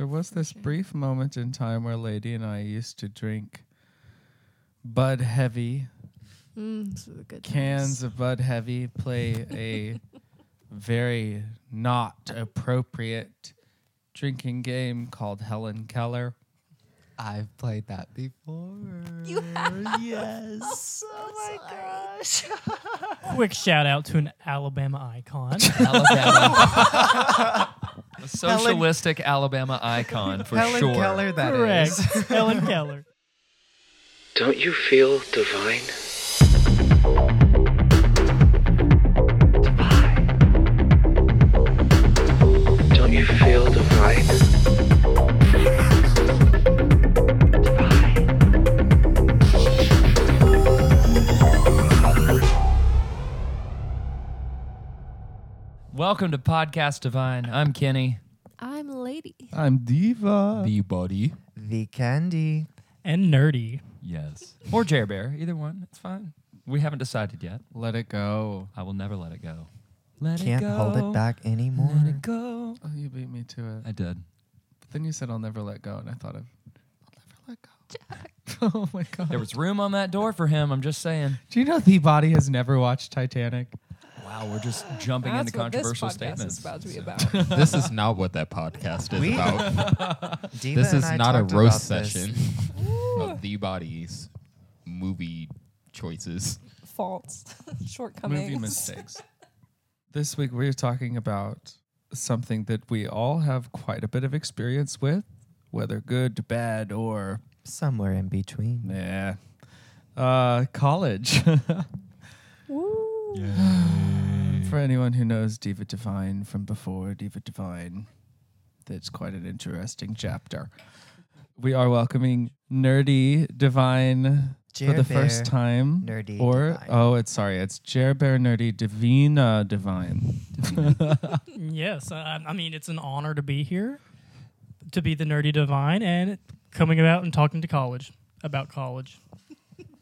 There was this brief moment in time where Lady and I used to drink Bud Heavy, Mm, this is a good cans of Bud Heavy, play a very not appropriate drinking game called Helen Keller. I've played that before. You have? Yes. Oh my gosh. Quick shout out to an Alabama icon. Alabama. A socialistic Alabama icon for Helen sure. Keller, that Correct. is. Helen Keller. Don't you feel divine? Welcome to Podcast Divine. I'm Kenny. I'm Lady. I'm Diva. The body. The candy. And nerdy. Yes. Or Jer Bear. Either one. It's fine. We haven't decided yet. Let it go. I will never let it go. Let it go. Can't it go. hold it back anymore. Let it go. Oh, you beat me to it. I did. But then you said I'll never let go, and I thought of I'll never let go. oh my god. There was room on that door for him. I'm just saying. Do you know the body has never watched Titanic? Wow, we're just jumping That's into what this controversial podcast statements. is about to be about. this is not what that podcast is We- about. Diva this and is I not a talked roast about this. session of the body's movie choices. Faults, shortcomings. Movie mistakes. this week we're talking about something that we all have quite a bit of experience with, whether good, bad, or Somewhere in between. nah. Uh, college. Woo. For anyone who knows Diva Divine from before, Diva Divine, that's quite an interesting chapter. We are welcoming Nerdy Divine for Jer the first time. Nerdy or Divine. oh, it's sorry, it's Jer Bear Nerdy Divina Divine. Yes, I, I mean it's an honor to be here, to be the nerdy divine, and coming about and talking to college about college.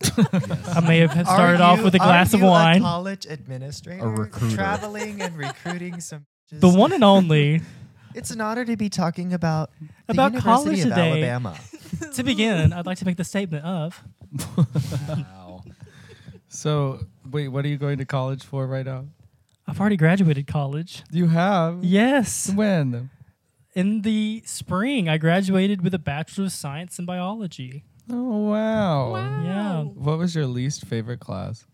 I may have started Are off with a are glass of you wine. college administrator. A recruiter. Traveling and recruiting some. The one and only. It's an honor to be talking about the About University college of today. Alabama. to begin, I'd like to make the statement of Wow. So wait, what are you going to college for right now? I've already graduated college. You have Yes, when? in the spring, I graduated with a Bachelor of Science in Biology. Oh wow. Yeah. What was your least favorite class?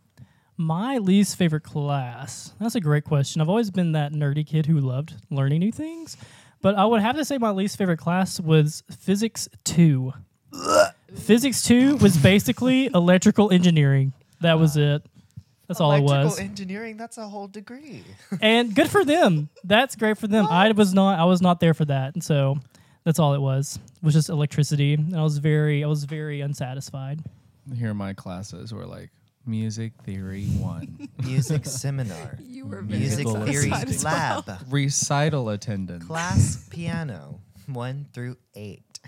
My least favorite class. That's a great question. I've always been that nerdy kid who loved learning new things, but I would have to say my least favorite class was Physics 2. Physics 2 was basically electrical engineering. That was it. That's all it was. Electrical was. engineering, that's a whole degree. and good for them. That's great for them. I was not I was not there for that. And so that's all it was. It was just electricity. And I was very I was very unsatisfied. Here my classes were like music theory one, Music seminar. You were very Music theory satisfied as well. lab. recital attendance. Class piano. One through eight.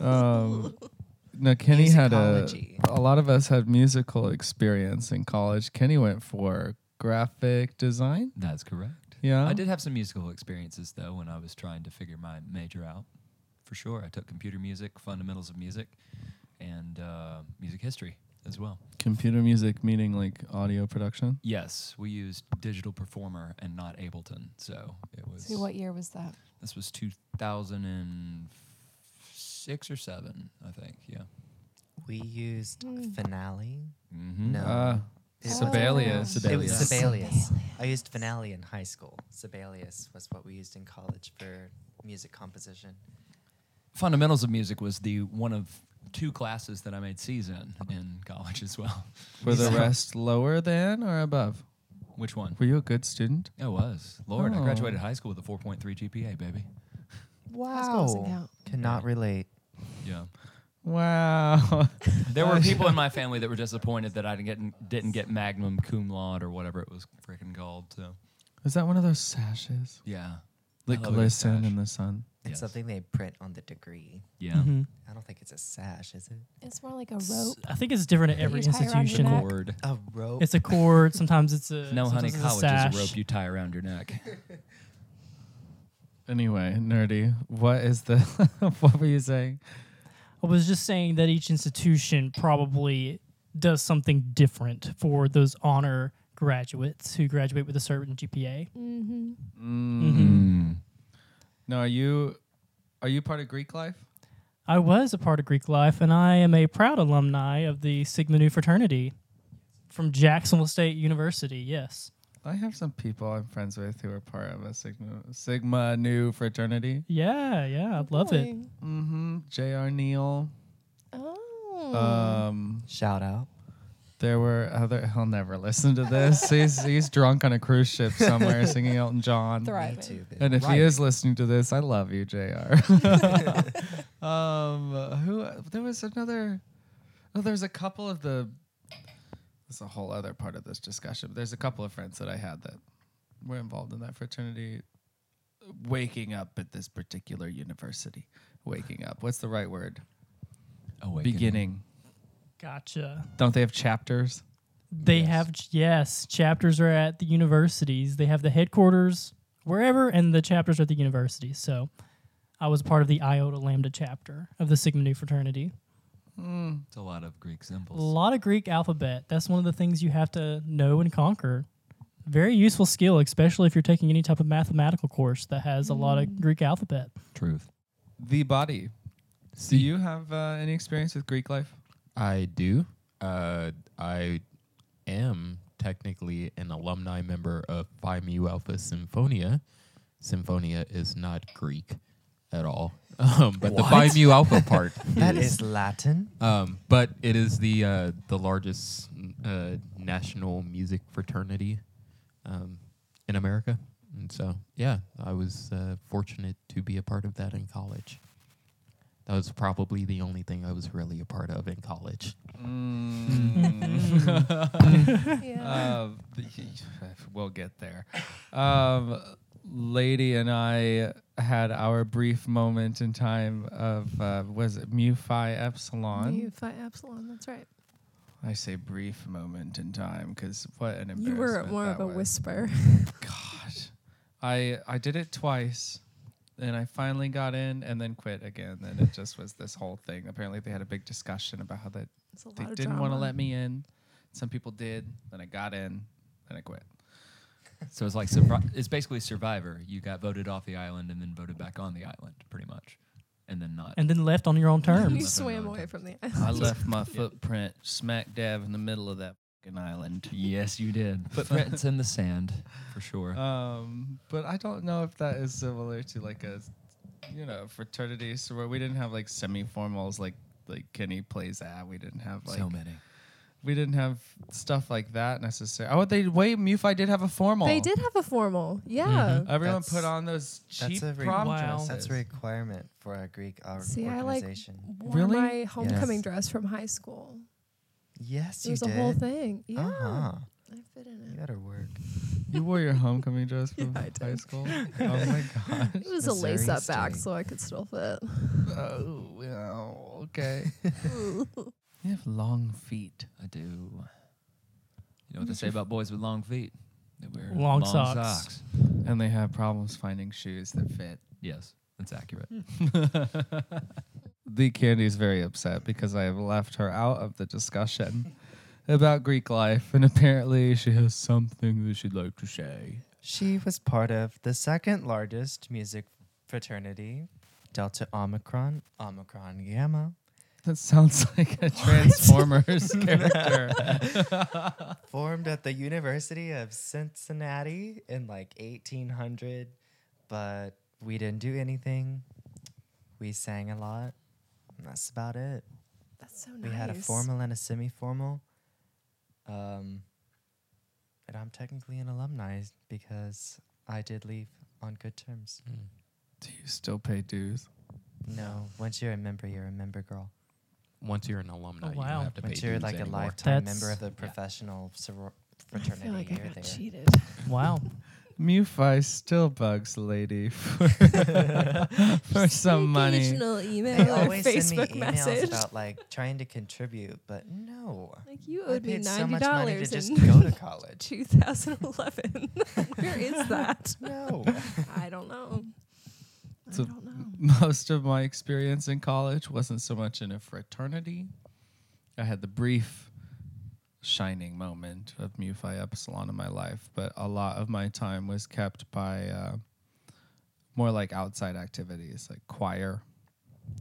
Um, now Kenny had a a lot of us had musical experience in college. Kenny went for graphic design. That's correct. Yeah, I did have some musical experiences though when I was trying to figure my major out. For sure, I took computer music, fundamentals of music, and uh, music history as well. computer music, meaning like audio production. Yes, we used Digital Performer and not Ableton, so it was. See, what year was that? This was 2006 or seven, I think. Yeah. We used Hmm. finale. Mm-hmm. No. Uh. Sibelius. It was Sibelius. Sibelius. I used finale in high school. Sibelius was what we used in college for music composition. Fundamentals of music was the one of two classes that I made C's in in college as well. Were the rest lower than or above? Which one? Were you a good student? I was. Lord, I Oh. graduated high school with a 4.3 GPA, baby. High school doesn't Wow. Cannot relate. Yeah. Wow. There were people in my family that were disappointed that I didn't get didn't get Magnum cum laude or whatever it was freaking called. So Is that one of those sashes yeah, that I love a glisten sash. in the sun? It's Yes. something they print on the degree. Yeah. Mhm. I don't think it's a sash, is it? It's more like a rope. I think it's different at every you tie around your institution. neck. Cord. A rope. It's a cord. Sometimes it's a No, honey, sometimes it's college a is a rope you tie around your neck. Anyway, nerdy. What is the? what were you saying? I was just saying that each institution probably does something different for those honor graduates who graduate with a certain GPA. Mm-hmm. Mm. No, are you are you part of Greek life? I was a part of Greek life, and I am a proud alumni of the Sigma Nu fraternity from Jacksonville State University. Yes. I have some people I'm friends with who are part of a Sigma Sigma Nu fraternity. Yeah, yeah, I love it. Mm-hmm. J.R. Neal. Oh. Um, Shout out. there were other. He'll never listen to this. he's he's drunk on a cruise ship somewhere singing Elton John. Me Thriving. too. baby. And if Right. he is listening to this, I love you, Jr. um, who? There was another. Oh, there's a couple of the. There's a whole other part of this discussion. There's a couple of friends that I had that were involved in that fraternity. Waking up at this particular university. Waking up. What's the right word? Awakening. Beginning. Gotcha. Don't they have chapters? They have yes, chapters are at the universities. They have the headquarters wherever, and the chapters are at the universities. So, I was part of the Iota Lambda chapter of the Sigma Nu fraternity. It's a lot of Greek symbols. A lot of Greek alphabet. That's one of the things you have to know and conquer. Very useful skill, especially if you're taking any type of mathematical course that has a lot of Greek alphabet. Truth. The body. Do you have uh, any experience with Greek life? I do. Uh, I am technically an alumni member of Phi Mu Alpha Sinfonia. Sinfonia is not Greek at all, um, but the Phi Mu Alpha part That is Latin. Um, but it is the uh, the largest uh, national music fraternity um, in America, and so yeah, I was uh, fortunate to be a part of that in college. That was probably the only thing I was really a part of in college. Yeah. Um, we'll get there. Um, Lady and I had our brief moment in time of uh, was it Mu Phi Epsilon? Mu Phi Epsilon. That's right. I say brief moment in time because what an embarrassment. You were more of a was. whisper. God, I I did it twice, and I finally got in, and then quit again. And it just was this whole thing. Apparently, they had a big discussion about how that they didn't want to let me in. Some people did. Then I got in. Then I quit. So it's like survi- it's basically Survivor. You got voted off the island and then voted back on the island, pretty much, and then not. And then left on your own You terms. Nothing swam wrong. away from the island. I left my footprint smack dab in the middle of that fucking island. yes, you did. Footprints in the sand, for sure. Um, but I don't know if that is similar to like a, you know, fraternity. So where we didn't have like semi-formals like like Kenny plays at. We didn't have like so many. We didn't have stuff like that necessarily. Oh, they wait. MUFI did have a formal. They did have a formal. Yeah. Everyone That's- put on those cheap That's a, re- prom Wow. dresses. that's a requirement for a Greek or- See, I like organization. wore Really? my homecoming Yes. dress from high school. yes, It you was did. a whole thing. Yeah. Uh-huh. I fit in it. You it. gotta work. You wore your homecoming dress from Yeah, high school. Oh my god. It was a lace up back, so I could still fit. Oh, well, okay. you have long feet. I do. You know what they say about boys with long feet? They wear Long socks. And they have problems finding shoes that fit. Yes, that's accurate. The candy is very upset because I have left her out of the discussion about Greek life, and apparently she has something that she'd like to say. She was part of the second largest music fraternity, Delta Omicron, Omicron Gamma, That sounds like a Transformers character. formed at the University of Cincinnati in like 1800, but we didn't do anything. We sang a lot. and That's about it. That's so nice. We had a formal and a semi-formal. Um, and I'm technically an alumni because I did leave on good terms. Do you still pay dues? No, once you're a member, you're a member, girl. Once you're an alumni, Oh, you wow. don't have to pay Once you're dues like a anymore. lifetime member of the professional soror- I fraternity, feel like I you're got there. cheated. Wow. MuFi still bugs lady for, for some money. Occasional email They or always Facebook send me emails message. about like trying to contribute, but no. like you I owed me paid so ninety much money to dollars just in go to college. 2011. Where is that? No. I don't know. So I don't know. most of my experience in college wasn't so much in a fraternity. I had the brief shining moment of Mu Phi Epsilon in my life, but a lot of my time was kept by uh, more like outside activities, like choir,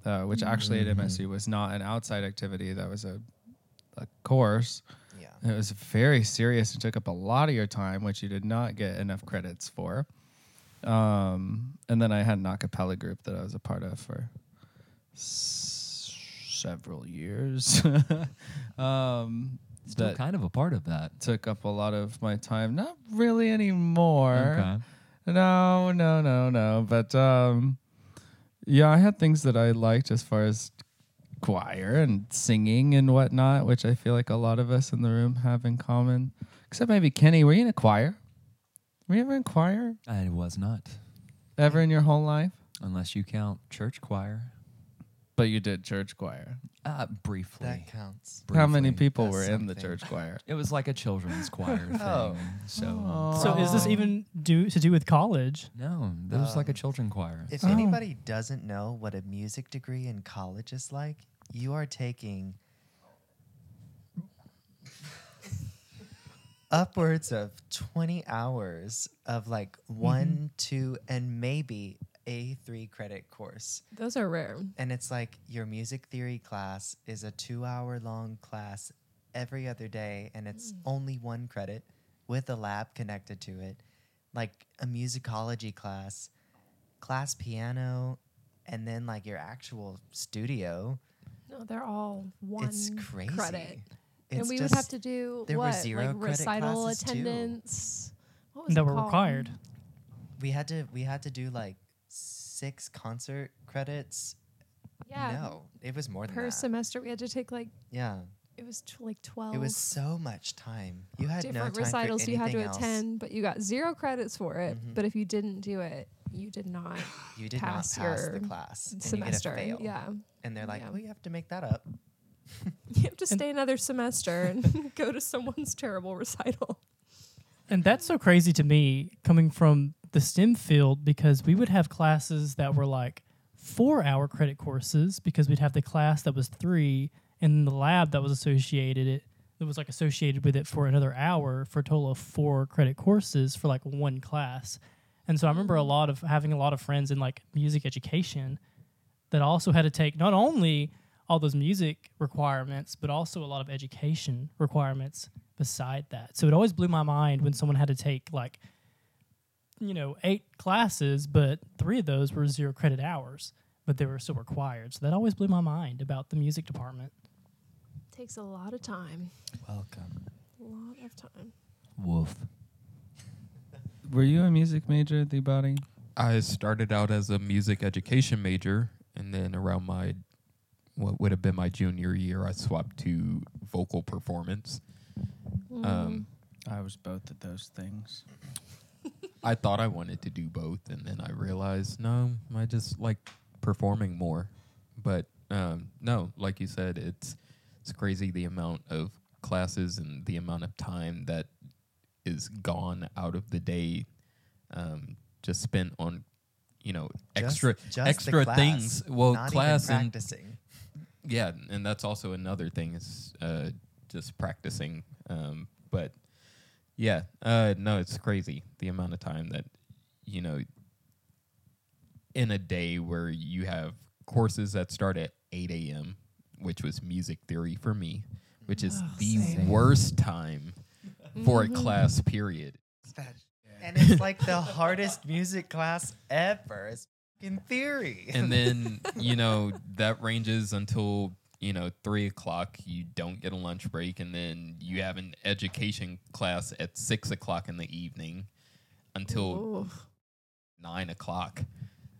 uh, which actually at MSU was not an outside activity. That was a, a course. Yeah. And It was very serious and took up a lot of your time, which you did not get enough credits for. Um, and then I had an a cappella group that I was a part of for s- several years. um, Still that kind of a part of that. took up a lot of my time. Not really anymore. Okay. No, no, no, no. But um, yeah, I had things that I liked as far as choir and singing and whatnot, which I feel like a lot of us in the room have in common. Except maybe Kenny, were you in a choir? Were you ever in choir I was not, ever in your whole life? unless you count church choir. But you did church choir. Uh, briefly. That counts. How many Briefly. people That's were in the something. church choir? It was like a children's choir thing. Oh. So So is this Oh. even do to do with college? no, that was like a Um, children choir. If Oh. anybody doesn't know what a music degree in college is like, you are taking upwards of 20 hours of like mm-hmm. one, two, and maybe a three credit course. Those are rare. And it's like your music theory class is a two hour long class every other day, and it's mm. only one credit with a lab connected to it. Like a musicology class, class piano, and then like your actual studio. No, they're all one it's crazy. credit. It's and we would have to do there were what, zero like credit recital classes, too. attendance. What was That it were called? required. we had to we had to do like six concert credits. Yeah. No, it was more than Per that. semester, we had to take like yeah, it was t- like twelve. it was so much time. You had different no time recitals for you had to else. attend, but you got zero credits for it. Mhm. But if you didn't do it, you did not You did pass not pass your the class. and semester. You get a fail. Yeah, And they're like, Yeah. well, you have to make that up. you have to stay another semester and go to someone's terrible recital. And that's so crazy to me coming from the STEM field because we would have classes that were like four hour credit courses because we'd have the class that was three and the lab that was associated it that was like associated with it for another hour for a total of four credit courses for like one class. And so I remember a mm-hmm. lot of having a lot of friends in like music education that also had to take not only all those music requirements, but also a lot of education requirements beside that. So it always blew my mind when someone had to take like, you know, eight classes, but three of those were zero credit hours, but they were still required. So that always blew my mind about the music department. Takes a lot of time. Welcome. A lot of time. Wolf. Were you a music major at the body? I started out as a music education major, and then around my what would have been my junior year, I swapped to vocal performance. Um, I was both of those things. I thought I wanted to do both, and then I realized no, I just like performing more. But um, no, like you said, it's it's crazy the amount of classes and the amount of time that is gone out of the day, um, just spent on you know extra just the extra things. Well, not class even and practicing. Yeah, and that's also another thing is uh, just practicing. Um, but yeah, uh, no, it's crazy the amount of time that you know in a day where you have courses that start at eight a.m., which was music theory for me, which is the worst time for a class period. and it's like the hardest music class ever. It's in theory. and then you know that ranges until you know three o'clock you don't get a lunch break and then you have an education class at six o'clock in the evening until Ooh. nine o'clock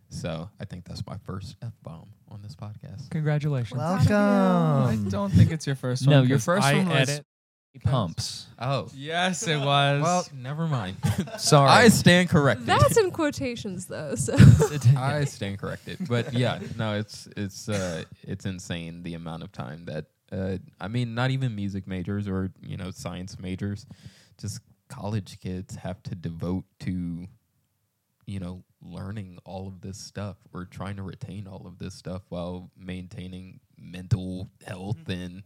so i think that's my first f-bomb on this podcast Congratulations. Welcome. I don't think it's your first one. no, your 'cause first I one was edit. Pumps. oh Yes, it was. well never mind Sorry. i stand corrected That's in quotations though. So I stand corrected, but yeah, no, it's it's uh, it's insane the amount of time that uh, I mean, not even music majors or you know science majors, just college kids have to devote to, you know, learning all of this stuff or trying to retain all of this stuff while maintaining mental health and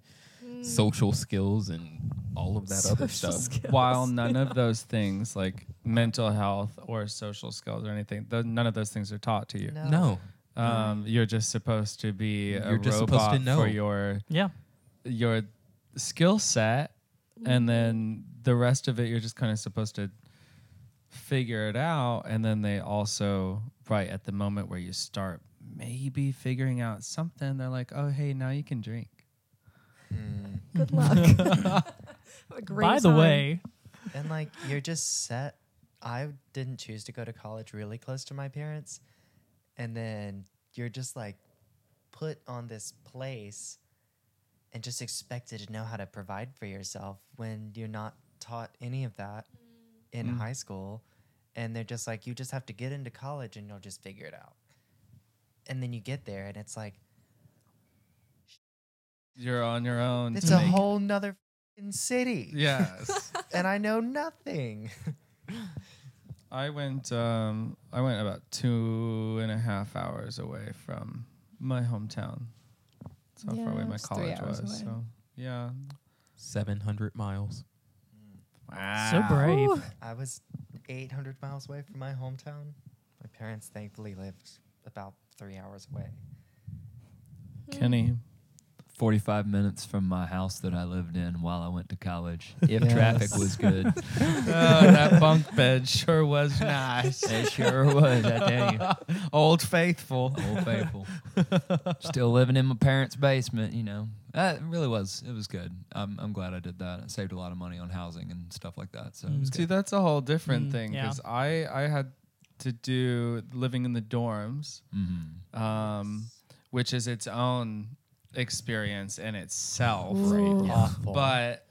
social skills and all of that other stuff. skills. While none of those things, like mental health or social skills or anything, th- none of those things are taught to you. No. Um, you're just supposed to be a You're just supposed to robot know. for your Yeah. your skill set, and then the rest of it you're just kind of supposed to figure it out. And then they also, right at the moment where you start maybe figuring out something, they're like, "Oh, hey, now you can drink." Good luck. Have a great By the time. way, And like you're just set. I didn't choose to go to college really close to my parents. And then you're just like put on this place and just expected to know how to provide for yourself when you're not taught any of that in Mm. high school. And they're just like, you just have to get into college and you'll just figure it out. And then you get there and it's like, You're on your own. it's to a make- whole nother f***ing city. Yes. And I know nothing. I went um I went about two and a half hours away from my hometown. That's how far away my it's three college hours was. away. So yeah. 700 miles. Wow. So brave. Ooh. I was 800 miles away from my hometown. My parents thankfully lived about three hours away. Kenny. 45 minutes from my house that I lived in while I went to college. If traffic was good. oh, that bunk bed sure was nice. it sure was, I tell you. Old faithful. Old faithful. Still living in my parents' basement, you know. Uh, it really was. It was good. I'm, I'm glad I did that. I saved a lot of money on housing and stuff like that. So it was See, that's a whole different Mm, thing yeah. because I I had to do living in the dorms, Mhm. um, which is its own experience in itself. Ooh. Awful. but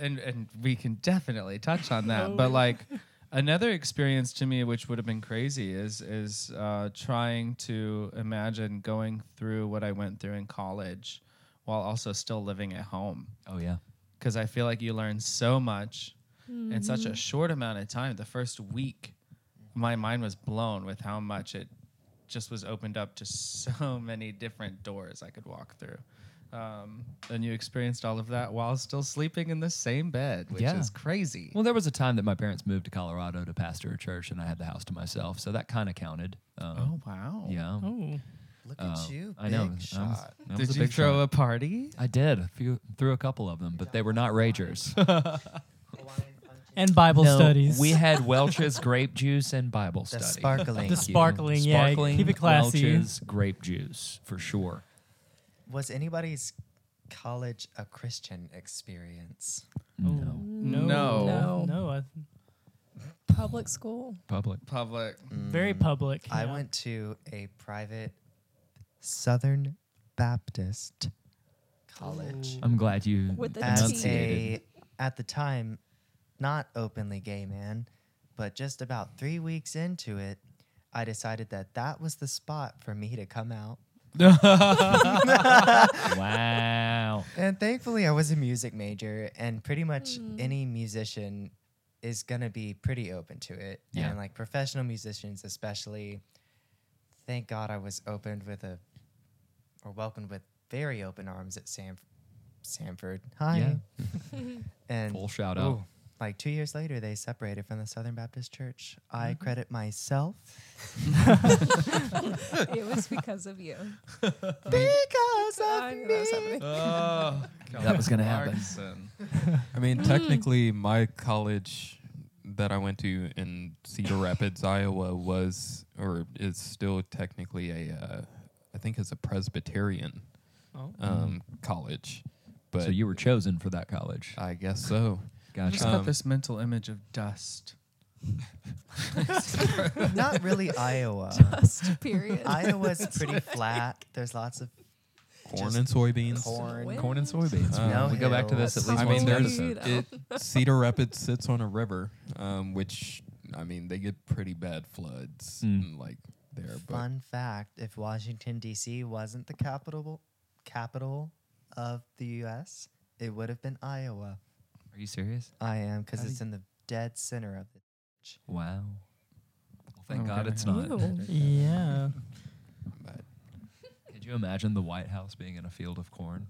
and and we can definitely touch on that but like another experience to me which would have been crazy is is uh, trying to imagine going through what i went through in college while also still living at home Oh, yeah. because i feel like you learn so much in such a short amount of time the first week my mind was blown with how much it just was opened up to so many different doors I could walk through. Um, and you experienced all of that while still sleeping in the same bed, which Yeah. is crazy. Well, there was a time that my parents moved to Colorado to pastor a church, and I had the house to myself. So that kind of counted. Um, oh wow! Yeah. Oh, Look Uh, at you, I know. big I was- shot. that was Did a you big throw shot. a party? I did. A few, threw a couple of them, but they were not ragers. and Bible No, studies. We had Welch's grape juice and Bible The study. sparkling. the Thank you. sparkling. Yeah, Sparkling keep it classy. Welch's grape juice for sure. Was anybody's college a Christian experience? No. No, No. No. no. I, Public school. Public. Public. very Mm, public. I yeah. went to a private Southern Baptist college. I'm glad you With the as enunciated. a at the time not openly gay man but just about three weeks into it i decided that that was the spot for me to come out wow. and thankfully i was a music major and pretty much hmm. any musician is going to be pretty open to it Yeah. and like professional musicians especially thank god i was opened with a or welcomed with very open arms at Sam, Samford hi and Full shout out. Ooh, like two years later, they separated from the Southern Baptist Church. I credit myself it was because of you. because I of that was me. Oh, That was gonna happen. I mean, technically, my college that I went to in Cedar Rapids, Iowa, was or is still technically a, uh, I think it's a Presbyterian Oh. um, college. But so you were chosen for that college. I guess so. I just Gotcha. got Um, this mental image of dust. Not really Iowa. Just period. Iowa's pretty flat. There's lots of Corn Just and soybeans. corn. Corn and soybeans. We, No we go back to this at hills. least I once mean, an there's episode. it, Cedar Rapids sits on a river, um, which I mean they get pretty bad floods Mm. like there. But Fun fact: If Washington D.C. wasn't the capital capital of the U.S., it would have been Iowa. Are you serious? I am because How do it's in the dead center of it. Wow. Well, Thank God gonna it's not. to- Yeah. But Could you imagine the White House being in a field of corn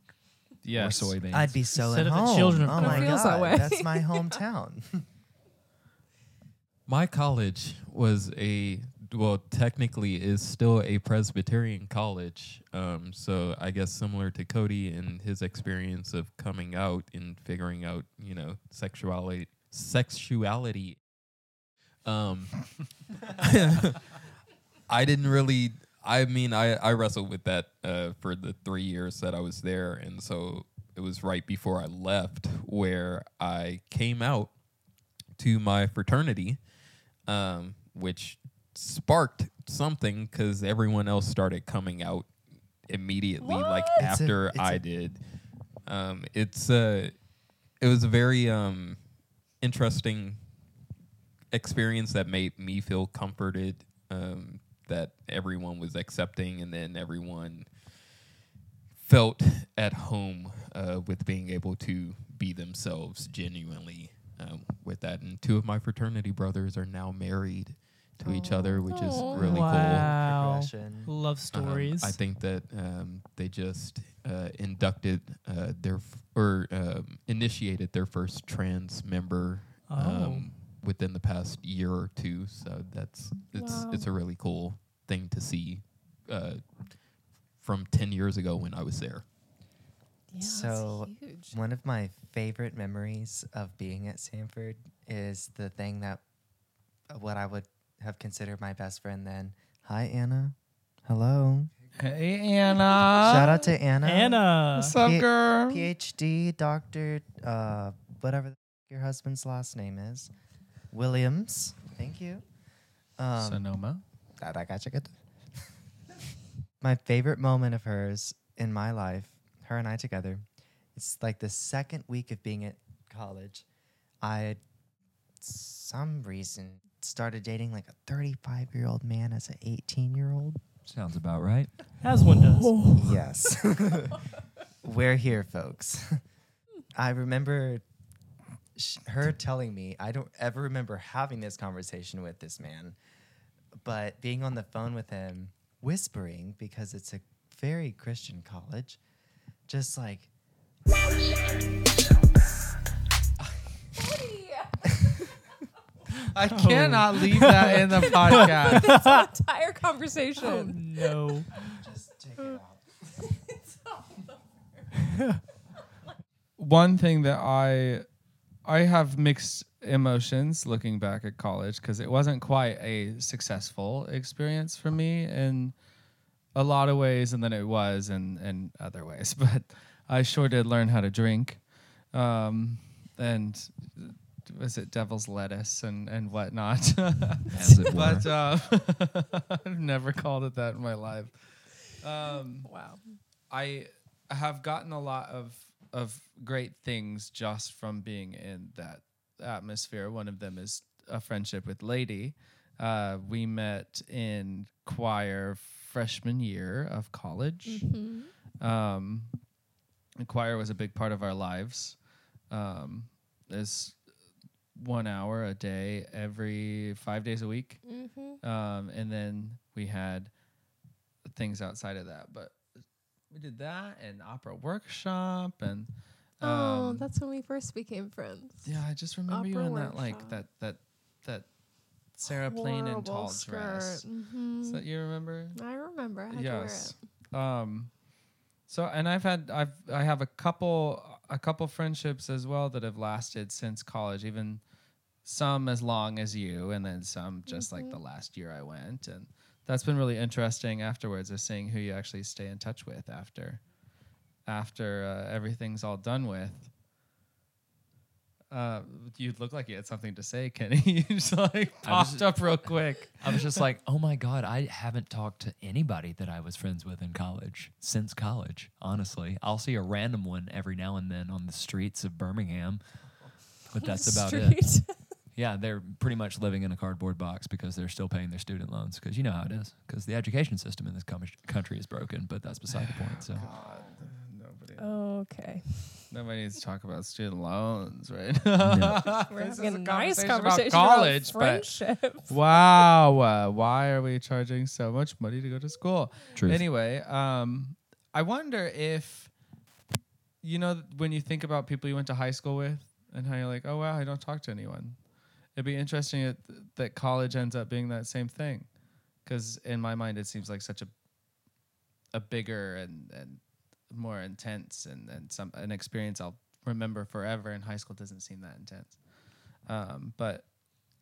Yes. or soybeans? I'd be so Instead at of the home. children of oh my It feels god, that way. that's my hometown. my college was a well, technically is still a Presbyterian college. Um, so I guess similar to Cody and his experience of coming out and figuring out, you know, sexuality, sexuality. Um, I didn't really. I mean, I I wrestled with that uh, for the three years that I was there, and so it was right before I left where I came out to my fraternity, um, which sparked something because everyone else started coming out immediately, like It's a- after it's I a- did. Um, it's a, it was a very um, interesting experience that made me feel comforted um, that everyone was accepting, and then everyone felt at home uh, with being able to be themselves genuinely um, with that. And two of my fraternity brothers are now married to each other, which is Aw. really cool. wow. Progression. Love Um, stories. I think that um, they just uh, inducted uh, their f- or um, initiated their first trans member Oh. um, within the past year or two. So that's it's Wow. it's a really cool thing to see uh, from ten years ago when I was there. Yeah, So, it's huge. One of my favorite memories of being at Samford is the thing that uh, what I would have considered my best friend then. Hi, Anna. Hello. Hey Anna. Shout out to Anna. Anna. What's up, P- girl? PhD, doctor, uh, whatever the your husband's last name is. Williams. Thank you. Um, Sonoma. that I got you good. my favorite moment of hers in my life, her and I together, it's like the second week of being at college. I had some reason started dating like a 35 year old man as an 18 year old. Sounds about right. As one does. Yes. We're here, folks. I remember sh- her telling me, I don't ever remember having this conversation with this man, but being on the phone with him, whispering, because it's a very Christian college, just like, I cannot leave that in the podcast. This entire conversation. no. just take it out. One thing that I I have mixed emotions looking back at college because it wasn't quite a successful experience for me in a lot of ways, and then it was in in other ways. But I sure did learn how to drink, um, and was it devil's lettuce and and whatnot. As it were. but uh, I've never called it that in my life. Um, Wow. I have gotten a lot of of great things just from being in that atmosphere. One of them is a friendship with Lady. Uh, we met in choir freshman year of college. Um, choir was a big part of our lives. Um, there's one hour a day every five days a week. Mm-hmm. Um, and then we had things outside of that, but we did that and opera workshop and um, oh, that's when we first became friends. yeah. I just remember you opera in that like that that that Sarah Plain and tall skirt. dress. Mhm. Is that you remember? I remember. I yes. Um, so and I've had I've I have a couple a couple friendships as well that have lasted since college, even some as long as you, and then some just like the last year I went, and that's been really interesting afterwards, of seeing who you actually stay in touch with after after uh, everything's all done with. Uh, you look like you had something to say, Kenny. you just like I was- popped up real quick. I was just like, oh my God, I haven't talked to anybody that I was friends with in college since college, honestly. I'll see a random one every now and then on the streets of Birmingham, but that's about it. Street. Yeah, they're pretty much living in a cardboard box because they're still paying their student loans. Because you know how it is. Because the education system in this com- country is broken, but that's beside the point. So, nobody. Okay. Nobody needs to talk about student loans, right? We're This is having a a nice conversation about college, about but- wow. Uh, why are we charging so much money to go to school? Truth. Anyway, um, I wonder if, you know, when you think about people you went to high school with and how you're like, oh, wow, I don't talk to anyone. It'd be interesting that, that college ends up being that same thing. Because in my mind, it seems like such a a bigger and, and more intense and, and some an experience I'll remember forever. And high school doesn't seem that intense. Um, but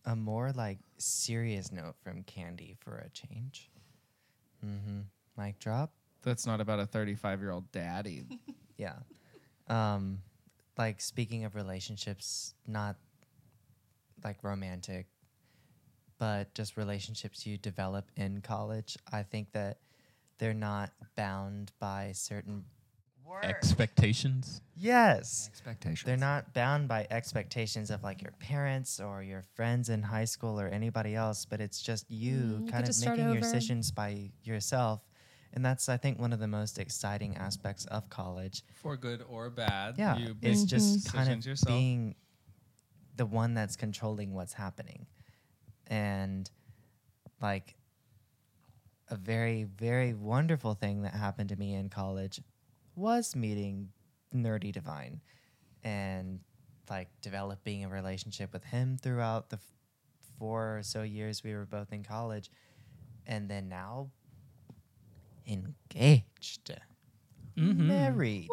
A more like serious note from Candy for a change. Mm-hmm. Mic drop. that's not about a 35 year old daddy. Yeah. Um, like speaking of relationships, not like romantic, but just relationships you develop in college. I think that they're not bound by certain Expectations. Yes. Expectations. They're not bound by expectations of like your parents or your friends in high school or anybody else, but it's just you Mm, kind to of making your decisions by yourself. And that's, I think, one of the most exciting aspects of college. For good or bad. Yeah. You It's just kind decisions of yourself. being the one that's controlling what's happening. And like a very, very wonderful thing that happened to me in college was meeting Nerdy Divine and like developing a relationship with him throughout the f- four or so years we were both in college. And then now engaged, Mhm. married.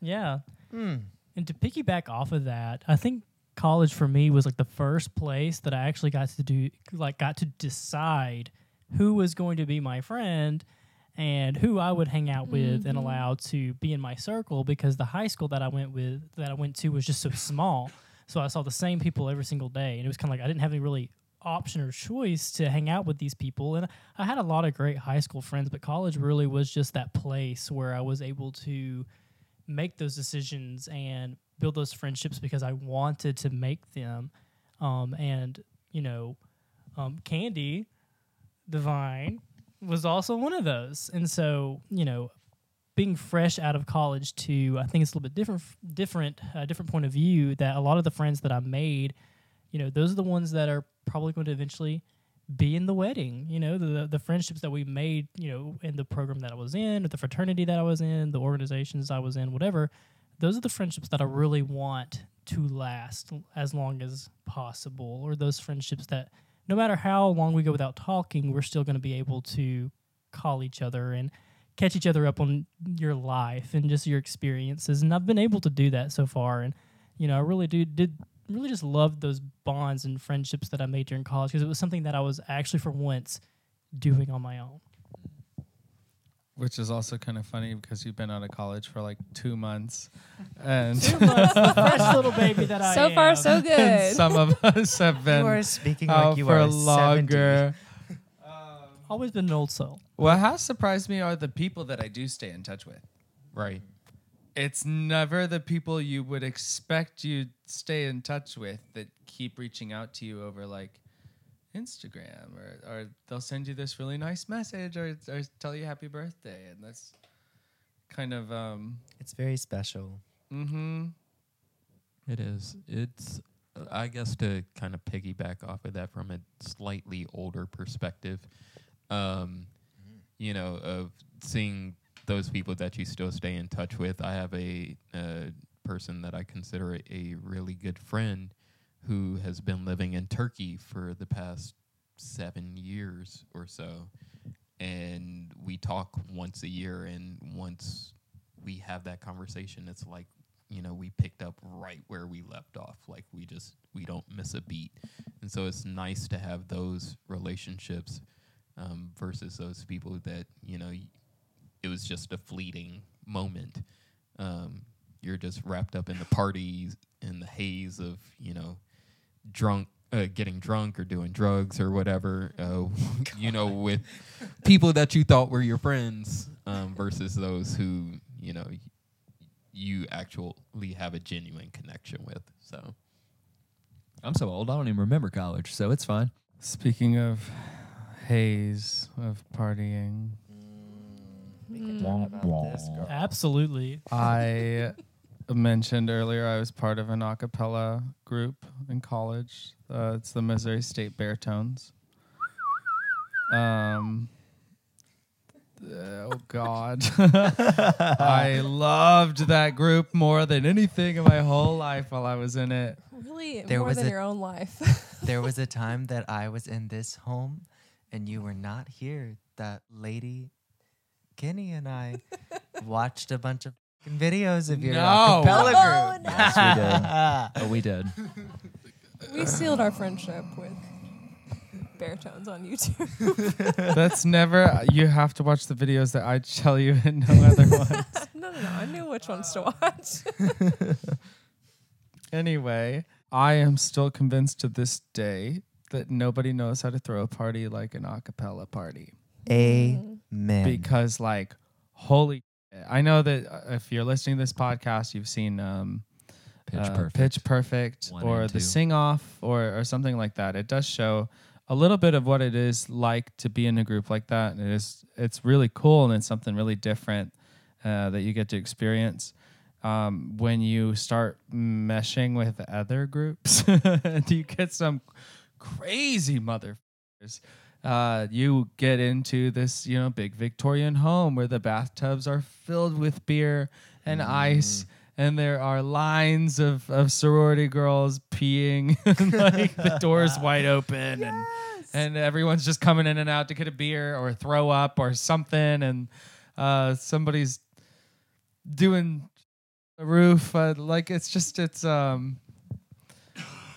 Yeah. Hmm. And to piggyback off of that, I think college for me was like the first place that I actually got to do like got to decide who was going to be my friend and who I would hang out with and mm-hmm. allow to be in my circle because the high school that I went with that I went to was just so small. So I saw the same people every single day and it was kind of like I didn't have any really option or choice to hang out with these people and I had a lot of great high school friends but college really was just that place where I was able to make those decisions and build those friendships because I wanted to make them. Um, and you know, um, Candy Divine was also one of those. And so you know, being fresh out of college too, I think it's a little bit different, different, uh, different point of view. That a lot of the friends that I made, you know, those are the ones that are probably going to eventually be in the wedding. You know, the the friendships that we made, you know, in the program that I was in, or the fraternity that I was in, the organizations I was in, whatever. Those are the friendships that I really want to last as long as possible, or those friendships that no matter how long we go without talking, we're still going to be able to call each other and catch each other up on your life and just your experiences. And I've been able to do that so far. And, you know, I really do did really just love those bonds and friendships that I made during college because it was something that I was actually for once doing on my own. Which is also kind of funny because you've been out of college for like two months. And, Two months, the fresh little baby that I So far, am. so and good. some of us have been You are speaking out like you for are longer. Always been an old soul. What has surprised me are the people that I do stay in touch with. Right. It's never the people you would expect you'd stay in touch with that keep reaching out to you over like Instagram or, or they'll send you this really nice message or, or tell you happy birthday and that's kind of um It's very special. mm-hmm It is. It's, I guess, to kind of piggyback off of that from a slightly older perspective, um, you know, of seeing those people that you still stay in touch with. I have a uh, person that I consider a, a really good friend who has been living in Turkey for the past seven years or so. And we talk once a year, and once we have that conversation, it's like you know we picked up right where we left off like we just we don't miss a beat and so it's nice to have those relationships um, versus those people that you know it was just a fleeting moment um, you're just wrapped up in the parties in the haze of you know drunk uh, getting drunk or doing drugs or whatever uh, you know with people that you thought were your friends um, versus those who you know you actually have a genuine connection with. So I'm so old, I don't even remember college, so it's fine. speaking of haze of partying We could talk about this, girl. Absolutely. I mentioned earlier I was part of an a cappella group in college. Uh, it's the Missouri State Baritones. Um, oh God, I loved that group more than anything in my whole life while I was in it. Really, There more was than a- your own life. there was a time that I was in this home and you were not here. That lady, Kenny, and I watched a bunch of f***ing videos of your No. acapella Oh, group. no. Yes, we did. Oh, we did. we sealed our friendship with baritones on YouTube. That's never. You have to watch the videos that I tell you and no other ones. no, no, no. I knew which ones to watch. Anyway, I am still convinced to this day that nobody knows how to throw a party like an a cappella party. Amen. Mm. Because, like, holy. I know that uh, if you're listening to this podcast, you've seen um, Pitch uh, perfect. Pitch Perfect One or and the two. Sing Off or, or something like that. It does show a little bit of what it is like to be in a group like that. And it is it's really cool and it's something really different uh, that you get to experience. Um, when you start meshing with other groups, and you get some crazy motherfuckers. Uh, you get into this, you know, big Victorian home where the bathtubs are filled with beer and ice, and there are lines of, of sorority girls peeing, and like the doors wide open, and and everyone's just coming in and out to get a beer or throw up or something, and uh, somebody's doing the roof. Uh, like it's just it's um.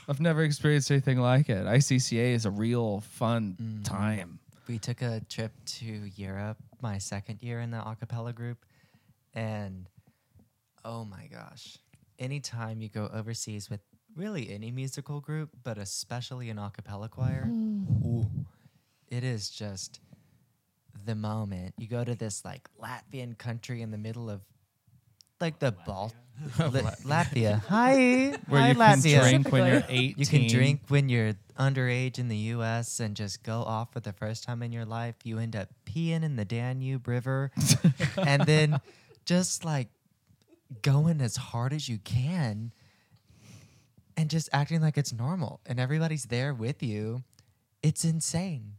I've never experienced anything like it. ICCA is a real fun Mhm. time. We took a trip to Europe my second year in the acapella group, and oh my gosh, anytime you go overseas with really any musical group, but especially an acapella choir, ooh, it is just the moment. You go to this like Latvian country in the middle of like the Bal- Li- Latvia. Hi, Where Hi, you can Latvia. drink when you're 18. You can drink when you're underage in the U.S. and just go off for the first time in your life. You end up peeing in the Danube River, and then just like going as hard as you can, and just acting like it's normal, and everybody's there with you. It's insane,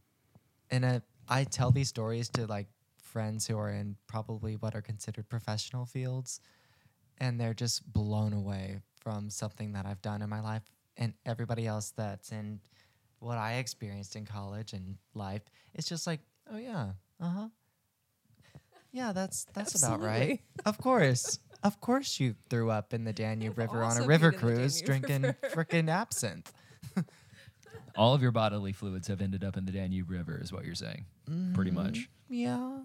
and uh, I tell these stories to like friends who are in probably what are considered professional fields and they're just blown away from something that I've done in my life and everybody else that's in what I experienced in college and life. It's just like, oh yeah, uh-huh. Yeah, that's that's about right. Of course. Of course you threw up in the Danube River on a river peed in the cruise drinking River. frickin' absinthe. All of your bodily fluids have ended up in the Danube River, is what you're saying. Pretty much. Mm-hmm. Yeah.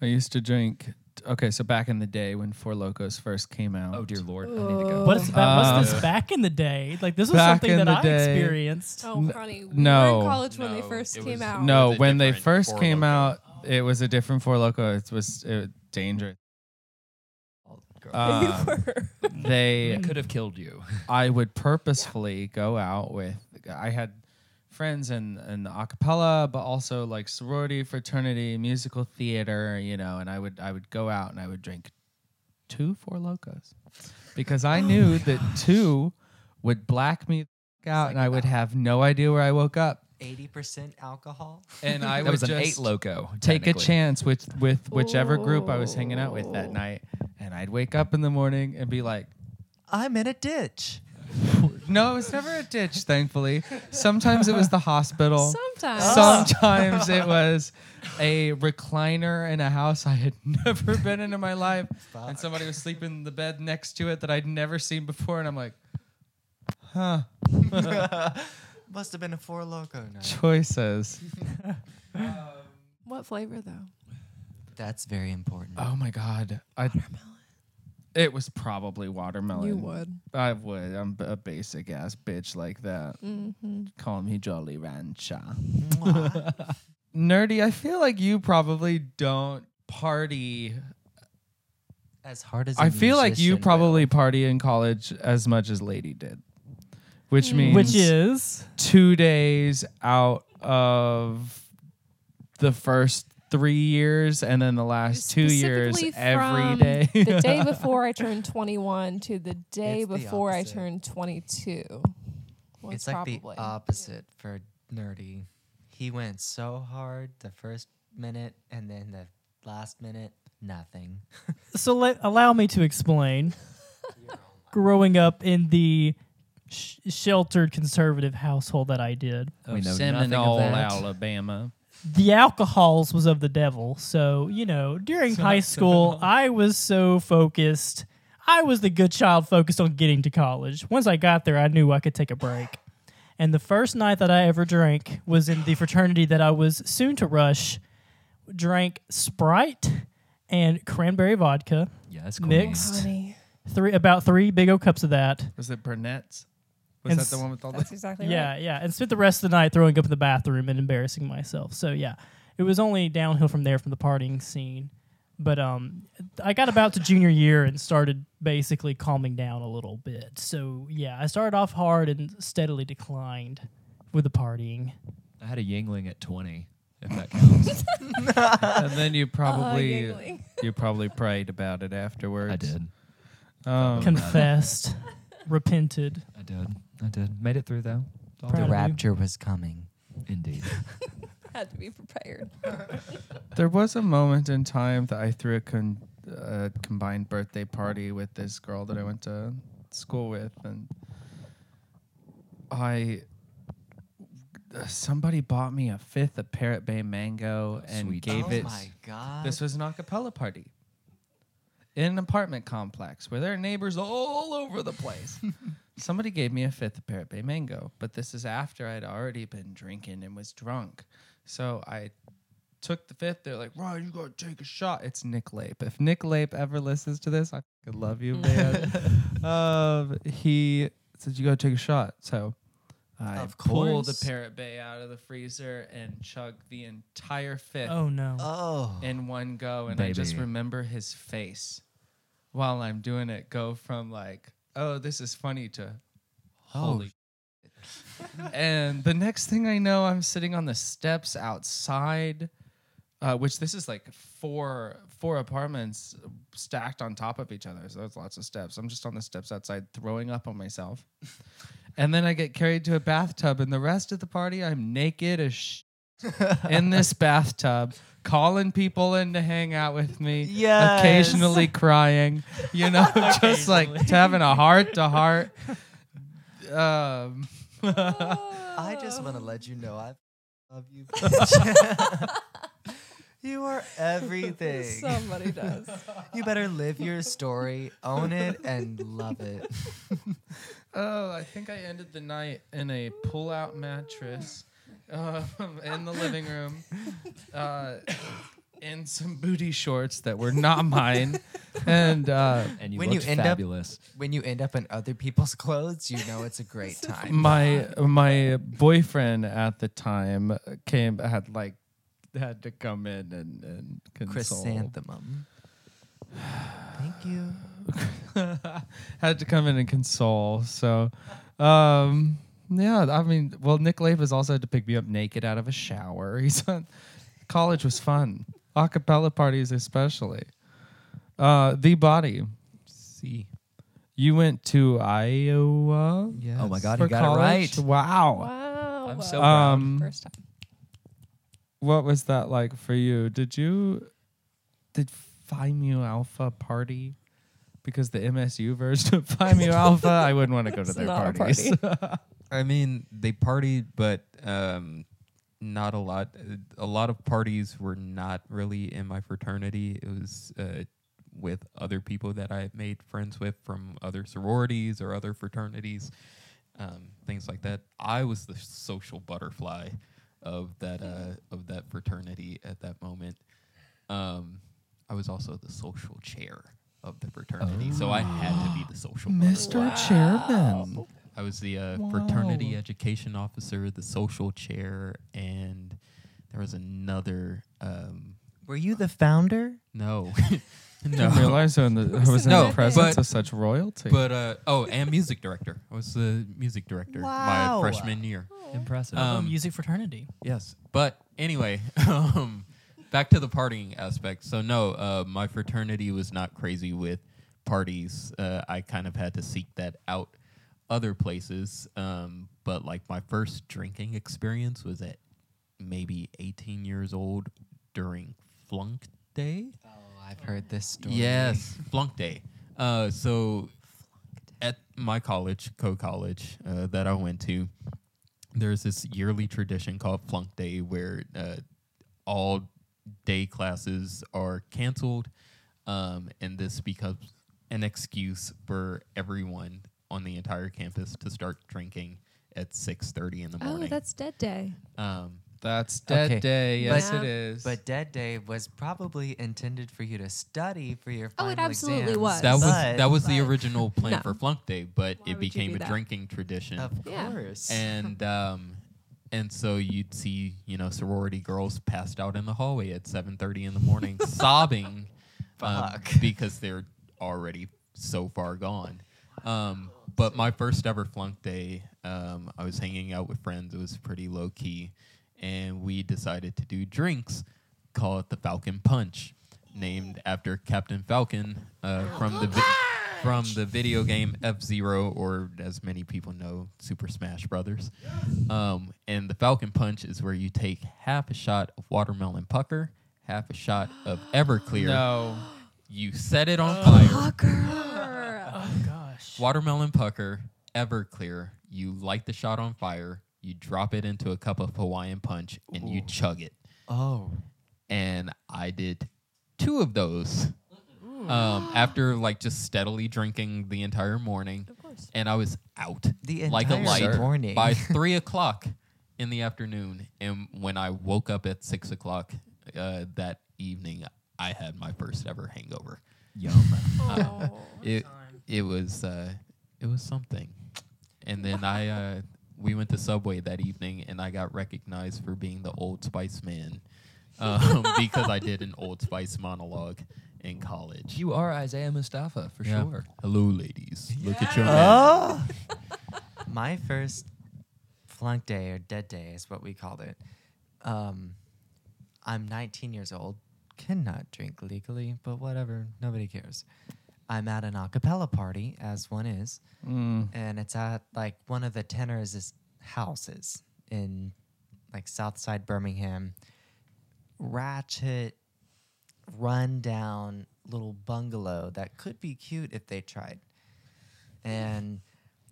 I used to drink. Okay, so back in the day when Four Lokos first came out. Oh dear lord, I need to go. What is about, Uh, what's this back in the day? Like this was Back something in that the I day. experienced. Oh, honey, we no. were in college when they No, first it came was- out. No, was a when they different first Four came Loko. out, it was a different Four Loko. It was uh, dangerous. They, It could have killed you. I would purposefully go out with. I had friends in in a cappella, but also like sorority, fraternity, musical theater. You know, and I would I would go out and I would drink two Four Lokos because I oh knew that two would black me out, and I would have no idea where I woke up. 80% alcohol. And I that would was an just eight loco. take a technically. chance with with whichever group I was hanging out with that Oh. night, and I'd wake up in the morning and be like, I'm in a ditch. "No, it was never a ditch." Thankfully, sometimes it was the hospital. Sometimes. Oh. Sometimes it was a recliner in a house I had never been in in my life, and somebody was sleeping in the bed next to it that I'd never seen before, and I'm like, "Huh." Must have been a four loko night. Choices. Um, what flavor though? That's very important. Oh my god. I It was probably watermelon. You would. I would. I'm a basic ass bitch like that. Mm-hmm. Call me Jolly Rancher. Nerdy, I feel like you probably don't party. as hard as a I feel like you musician probably party in college as much as Lady did, which Mm. means Which is two days out of the first three years, and then the last two years Specifically every from day. the day before I turned 21 to the day It's the before I opposite. turned 22. was it's like probably. the opposite for nerdy. He went so hard the first minute, and then the last minute, nothing. So let allow me to explain. Growing up in the sh- sheltered conservative household that I did, We oh, know nothing of Seminole, that. Alabama. The alcohols was of the devil. So, you know, during high school, I was so focused. I was the good child focused on getting to college. Once I got there, I knew I could take a break. And the first night that I ever drank was in the fraternity that I was soon to rush. Drank Sprite and cranberry vodka. Yes, Mixed. Honey. Three about three big old cups of that. Was it Burnett's? Was And that the s- one with all the? That's exactly Yeah, right. yeah, and spent the rest of the night throwing up in the bathroom and embarrassing myself. So yeah, it was only downhill from there from the partying scene. But um, I got about to junior year and started basically calming down a little bit. So yeah, I started off hard and steadily declined with the partying. I had a Yuengling at 20, if that counts. and then you probably Yuengling. you probably prayed about it afterwards. I did. Um, Confessed, repented. I did. I did. Made it through, though. It's all Proud the of you. rapture was coming. Indeed. Had to be prepared. There was a moment in time that I threw a con- uh, combined birthday party with this girl that I went to school with, and I uh, somebody bought me a fifth of Parrot Bay Mango and Sweet gave oh it. my god! This was an acapella party in an apartment complex where there are neighbors all over the place. Somebody gave me a fifth of Parrot Bay Mango, but this is after I'd already been drinking and was drunk. So I took the fifth. They're like, Ryan, you gotta take a shot. It's Nick Lape. If Nick Lape ever listens to this, I fucking love you, man. um, he said, You gotta take a shot. So I Of pulled the course. Parrot Bay out of the freezer and chugged the entire fifth Oh no. oh, in one go and I just Baby. remember his face while I'm doing it go from like, oh, this is funny to holy. and the next thing I know, I'm sitting on the steps outside, uh, which this is like four four apartments stacked on top of each other. So there's lots of steps. I'm just on the steps outside throwing up on myself. and then I get carried to a bathtub, and the rest of the party, I'm naked as sh- in this bathtub, calling people in to hang out with me. Yes. Occasionally crying, you know, just like having a heart to heart. Um, I just want to let you know I love you. bitch. you are everything. Somebody does. You better live your story, own it, and love it. oh, I think I ended the night in a pull-out mattress um, in the living room, uh, in some booty shorts that were not mine, and uh, And you When you looked end up- When you end up in other people's clothes, you know it's a great time. my my boyfriend at the time came had like had to come in and and console. Chrysanthemum. Thank you. had to come in and console. So, um, yeah, I mean, well, Nick Lape has also had to pick me up naked out of a shower. He's on, college was fun, acapella parties especially. Uh, the body. See. You went to Iowa Yes. Oh my God, you got college? it right. Wow. Wow. I'm wow. so proud. Um, First time. What was that like for you? Did you did Phi Mu Alpha party? Because the MSU version of Phi Mu Alpha, I wouldn't want to go to It's their not a parties. I mean, they partied, but um, not a lot. Uh, A lot of parties were not really in my fraternity. It was uh, with other people that I made friends with from other sororities or other fraternities, um, things like that. I was the social butterfly of that uh, of that fraternity at that moment. Um, I was also the social chair of the fraternity, so I had to be the social butterfly. Mr. Chairman. I was the uh, fraternity education officer, the social chair, and there was another. Um, Were you the founder? no, Didn't no, I, in the, I was in No, the presence but- of such royalty. but uh, oh, and music director. I was the music director Wow. my freshman year. Impressive. Um, music fraternity. Yes, but anyway, um, back to the partying aspect. So no, uh, my fraternity was not crazy with parties. Uh, I kind of had to seek that out other places. Um, but like my first drinking experience was at maybe 18 years old during flunk day. Oh, I've heard this story. Yes, flunk day. Uh, so at my college, Coe college uh, that I went to, there's this yearly tradition called flunk day where uh, all day classes are canceled, um, and this becomes an excuse for everyone on the entire campus to start drinking at 6:30 in the morning. Oh, that's Dead Day. um, That's Dead Okay, Day. Yes, but- it is. But Dead Day was probably intended for you to study for your Oh, final it absolutely exams. was. that was But- that was the but- original plan No. for flunk day, but Why it would you became do a that? drinking tradition. Of Yeah. course. and um and so you'd see you know sorority girls passed out in the hallway at 7.30 in the morning sobbing um, Fuck. because they're already so far gone um, but my first ever flunk day um, i was hanging out with friends it was pretty low key and we decided to do drinks call it the falcon punch named after captain falcon uh, from the vi- from the video game F Zero, or as many people know, Super Smash Brothers. Um, and the Falcon Punch is where you take half a shot of watermelon pucker, half a shot of Everclear. no. You set it on fire. Oh gosh. Watermelon pucker, Everclear. You light the shot on fire. You drop it into a cup of Hawaiian punch, and you chug it. oh, and I did two of those um, after like just steadily drinking the entire morning, Of course. and I was out the like a entire light morning. by three o'clock in the afternoon. And when I woke up at six o'clock uh, that evening, I had my first ever hangover. Yum. Oh. It it was uh, it was something, and then I uh, we went to Subway that evening, and I got recognized for being the Old Spice man um, because I did an Old Spice monologue in college. You are Isaiah Mustafa for Yeah. sure. Hello, ladies. Look at your man. Oh. My first flunk day or dead day is what we called it. Um, I'm 19 years old, cannot drink legally, but whatever, nobody cares. I'm at an a cappella party, as one is, Mm. and it's at like one of the tenors' houses in like Southside Birmingham. Ratchet, run down little bungalow that could be cute if they tried. And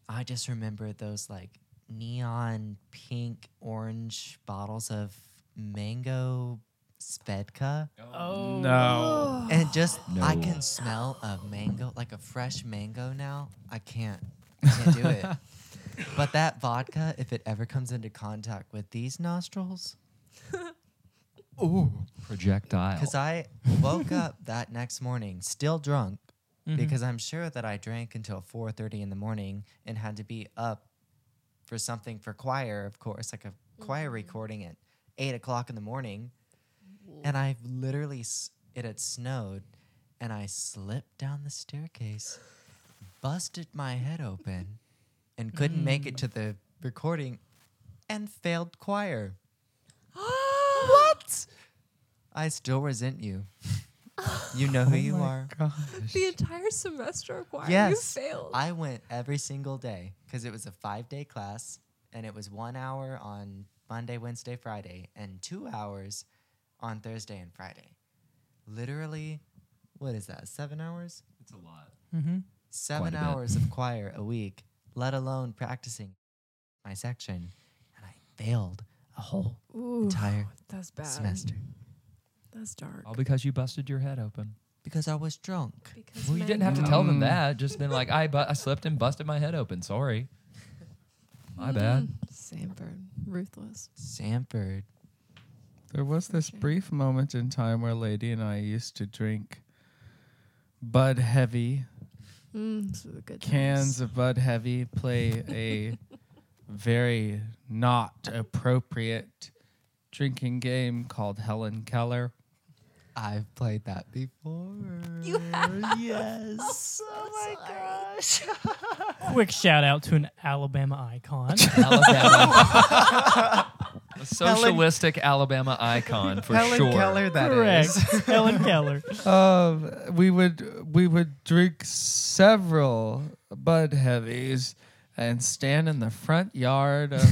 I just remember those like neon pink orange bottles of mango Svedka. Oh No. And just I can smell a mango, like a fresh mango now. I can't, I can't do it. But that vodka, if it ever comes into contact with these nostrils, Oh Projectile. because I woke up that next morning still drunk Mhm. because I'm sure that I drank until 4:30 in the morning and had to be up for something for choir, of course, like a choir recording at eight o'clock in the morning. And I've literally, s- it had snowed, and I slipped down the staircase, busted my head open, and couldn't make it to the recording, and failed choir. what? I still resent you. You know who oh you are. the entire semester of choir, you failed. I went every single day because it was a five day class and it was one hour on Monday, Wednesday, Friday, and two hours on Thursday and Friday. Literally, what is that? Seven hours? it's a lot. Mm-hmm. Seven a hours of choir a week, let alone practicing my section. And I failed a whole Ooh, entire that's bad. semester That's dark. All because you busted your head open. because I was drunk. Because Well, you didn't have to tell them Mm. that. Just been like, I, bu- I slipped and busted my head open. Sorry. My bad. Samford, ruthless. Samford. There was this Okay. brief moment in time where Lady and I used to drink Bud Heavy, Mm, this was a good cans times. of Bud Heavy, play a very not appropriate drinking game called Helen Keller. I've played that before. You have? Yes. oh my gosh. Quick shout out to an Alabama icon. Alabama. Socialistic Alabama icon for Helen sure. Keller, that Correct. is. Helen Keller. Um, we would we would drink several Bud Heavies and stand in the front yard. Of,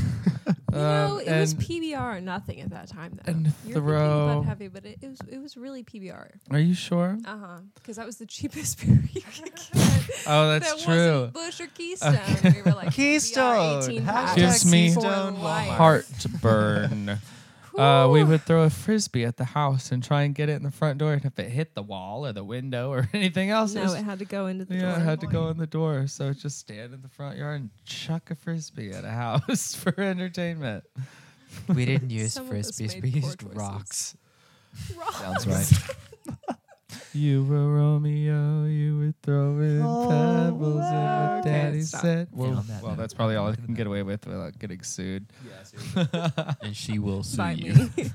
You know, um, it was PBR or nothing at that time, though. and You're thinking throw- Bud Heavy, but it, it was it was really PBR. Are you sure? Uh huh. Because that was the cheapest beer you could get. Oh, that's that true. Wasn't Bush or Keystone. We were like Keystone. PBR 18 Hashtag Gives me for Keystone life. Heartburn. Uh, we would throw a frisbee at the house and try and get it in the front door, and if it hit the wall or the window or anything else, it No, was- it had to go into the yeah, door. it had to go in the door. So just stand in the front yard and chuck a frisbee at a house for entertainment. We didn't use Some frisbees. We used choices. rocks. Sounds right. You were Romeo, you were throwing pebbles, and what Okay, daddy stop. said. Well, that well, that's probably all I can get away with without getting sued. and she will sue By you. me.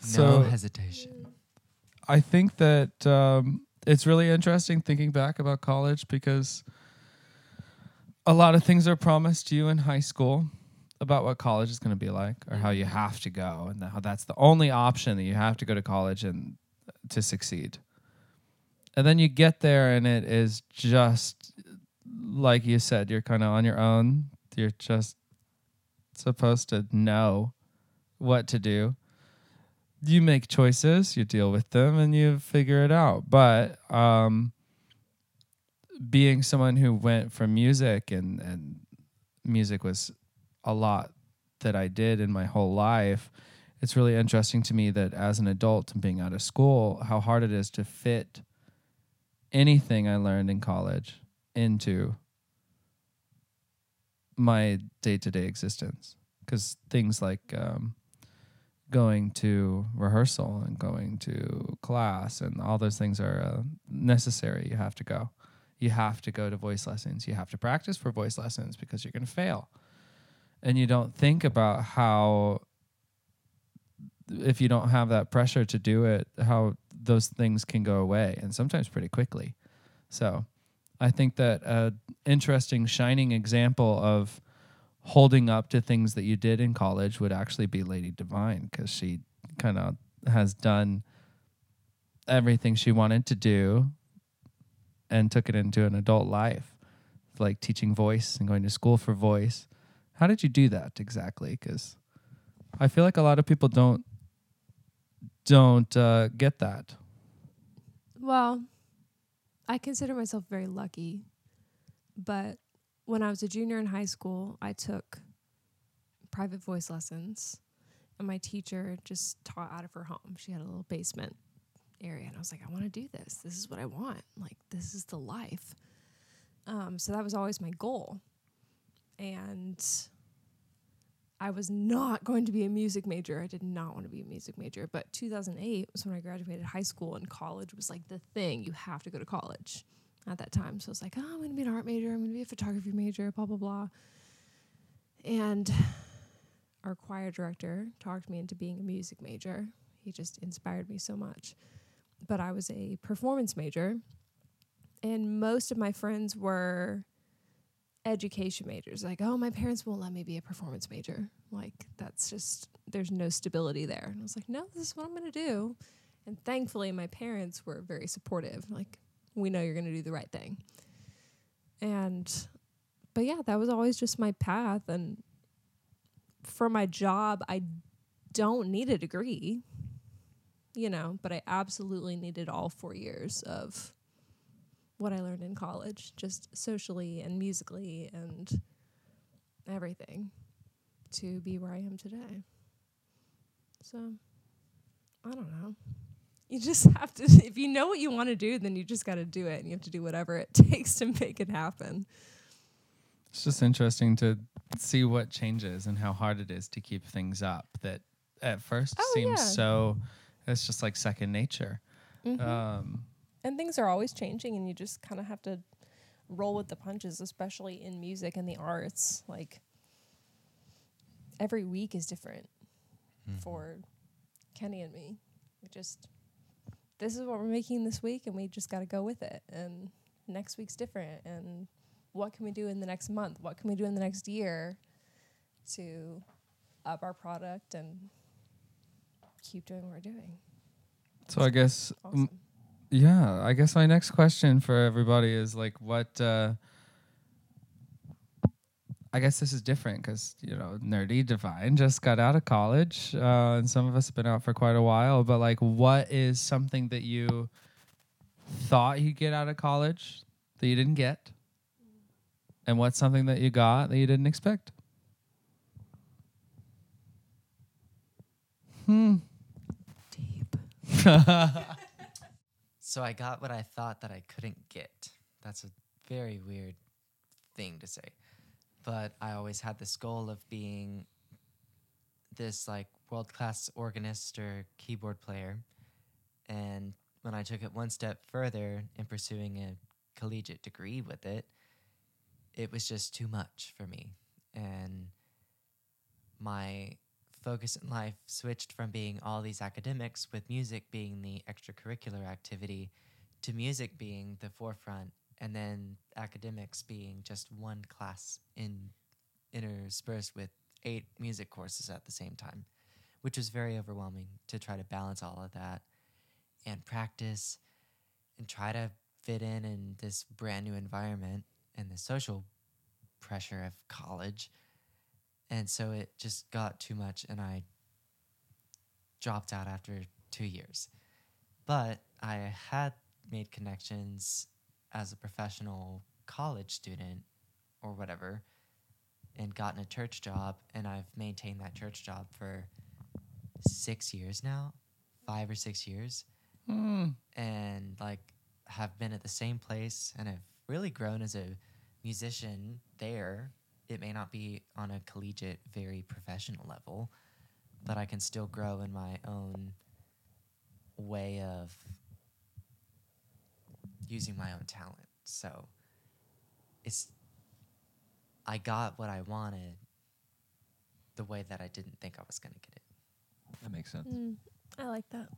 So- no hesitation. I think that um, it's really interesting thinking back about college because a lot of things are promised to you in high school about what college is going to be like or how you have to go and how that's the only option that you have to go to college and to succeed. And then you get there and it is just like you said you're kind of on your own. You're just supposed to know what to do you make choices, you deal with them, and you figure it out. But um, being someone who went from music and and music was a lot that I did in my whole life. It's really interesting to me that as an adult and being out of school, how hard it is to fit anything I learned in college into my day to day existence. Because things like um, going to rehearsal and going to class and all those things are uh, necessary. You have to go. You have to go to voice lessons. You have to practice for voice lessons because you're going to fail. And you don't think about how, if you don't have that pressure to do it, how those things can go away and sometimes pretty quickly. So I think that an interesting, shining example of holding up to things that you did in college would actually be Lady Divine because she kind of has done everything she wanted to do and took it into an adult life, like teaching voice and going to school for voice. How did you do that exactly? Because I feel like a lot of people don't don't uh, get that. Well, I consider myself very lucky, but when I was a junior in high school, I took private voice lessons, and my teacher just taught out of her home. She had a little basement area, and I was like, I want to do this. This is what I want. Like, this is the life. Um, so that was always my goal, and I was not going to be a music major. I did not want to be a music major. But 2008 was when I graduated high school, and college was like the thing. You have to go to college at that time. So I was like, oh, I'm going to be an art major. I'm going to be a photography major, blah, blah, blah. And our choir director talked me into being a music major. He just inspired me so much. But I was a performance major, and most of my friends were education majors. Like, oh, my parents won't let me be a performance major. Like, that's just, there's no stability there. And I was like, no, this is what I'm going to do. And thankfully, my parents were very supportive. Like, we know you're going to do the right thing. And, but yeah, that was always just my path. And for my job, I don't need a degree, you know, but I absolutely needed all four years of what I learned in college, just socially and musically and everything to be where I am today. So, I don't know. You just have to, if you know what you want to do, then you just got to do it and you have to do whatever it takes to make it happen. It's just interesting to see what changes and how hard it is to keep things up that at first Oh, seems yeah. so it's just like second nature. Um, and things are always changing and you just kind of have to roll with the punches especially in music and the arts. Like every week is different for kenny and me. We just this is what we're making this week and we just got to go with it. And next week's different and what can we do in the next month? What can we do in the next year to up our product and keep doing what we're doing. So I guess mm, Awesome. Yeah, I guess my next question for everybody is like, what? Uh, I guess this is different because you know, nerdy divine just got out of college, uh, and some of us have been out for quite a while. But like, what is something that you thought you'd get out of college that you didn't get, and what's something that you got that you didn't expect? Hmm. Deep. So I got what I thought that I couldn't get. That's a very weird thing to say. But I always had this goal of being this like world class organist or keyboard player. And when I took it one step further in pursuing a collegiate degree with it, it was just too much for me. And my focus in life switched from being all these academics with music being the extracurricular activity to music being the forefront and then academics being just one class in interspersed with eight music courses at the same time which was very overwhelming to try to balance all of that and practice and try to fit in in this brand new environment and the social pressure of college and so it just got too much and i dropped out after two years but i had made connections as a professional college student or whatever and gotten a church job and i've maintained that church job for six years now five or six years Hmm. and like have been at the same place and have really grown as a musician there. It may not be on a collegiate, very professional level, but I can still grow in my own way of using my own talent. So it's I got what I wanted the way that I didn't think I was going to get it. That makes sense. Mm, I like that.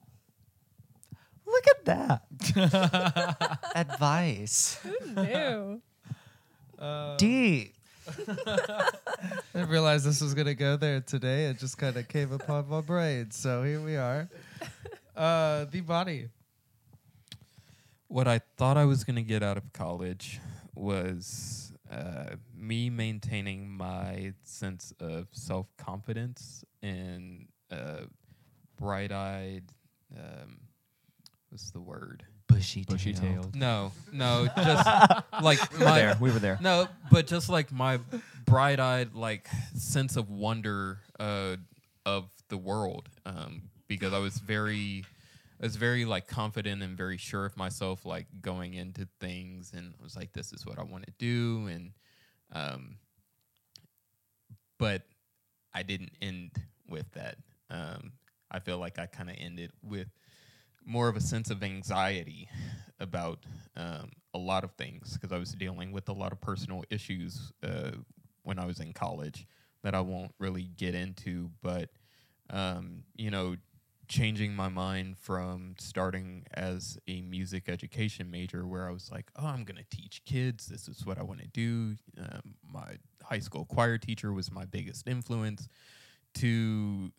Look at that. Advice. Who knew? Deep. I didn't realize this was gonna go there today. It just kind of came upon my brain. So here we are. Uh, the body. What I thought I was to get out of college was uh, me maintaining my sense of self confidence and uh, bright eyed. Um, what's the word? Bushy, Bushy tailed. No, no, just like We were my there. We were there. no, but just like my bright eyed like sense of wonder uh, of the world, um, because I was very, I was very like confident and very sure of myself, like going into things, and I was like, this is what I want to do, and um, but I didn't end with that. Um, I feel like I kind of ended with more of a sense of anxiety about um, a lot of things because I was dealing with a lot of personal issues uh, when I was in college that I won't really get into. But, um, you know, changing my mind from starting as a music education major where I was like, oh, I'm going to teach kids. This is what I want to do. Um, my high school choir teacher was my biggest influence to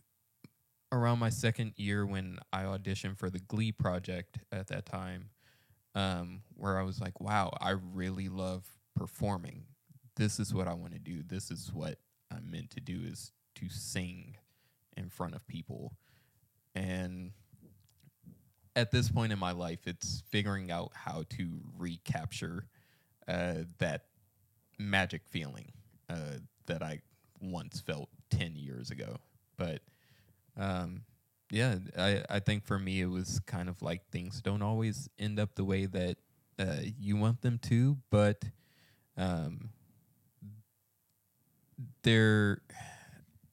around my second year when I auditioned for the Glee project at that time, um, where I was like, wow, I really love performing. This is what I want to do. This is what I'm meant to do is to sing in front of people. And at this point in my life, it's figuring out how to recapture uh, that magic feeling uh, that I once felt 10 years ago. But um, yeah, I, I think for me, it was kind of like things don't always end up the way that uh, you want them to, but um, there,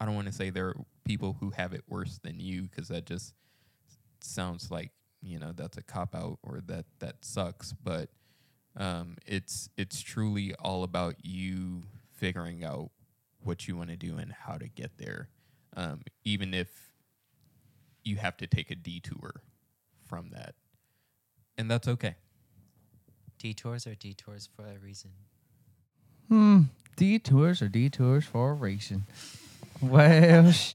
I don't want to say there are people who have it worse than you because that just sounds like you know that's a cop out or that that sucks but um, it's it's truly all about you figuring out what you want to do and how to get there. Um, even if you have to take a detour from that and that's okay Detours are detours for a reason. Hmm. Detours are detours for a reason. Well, sh-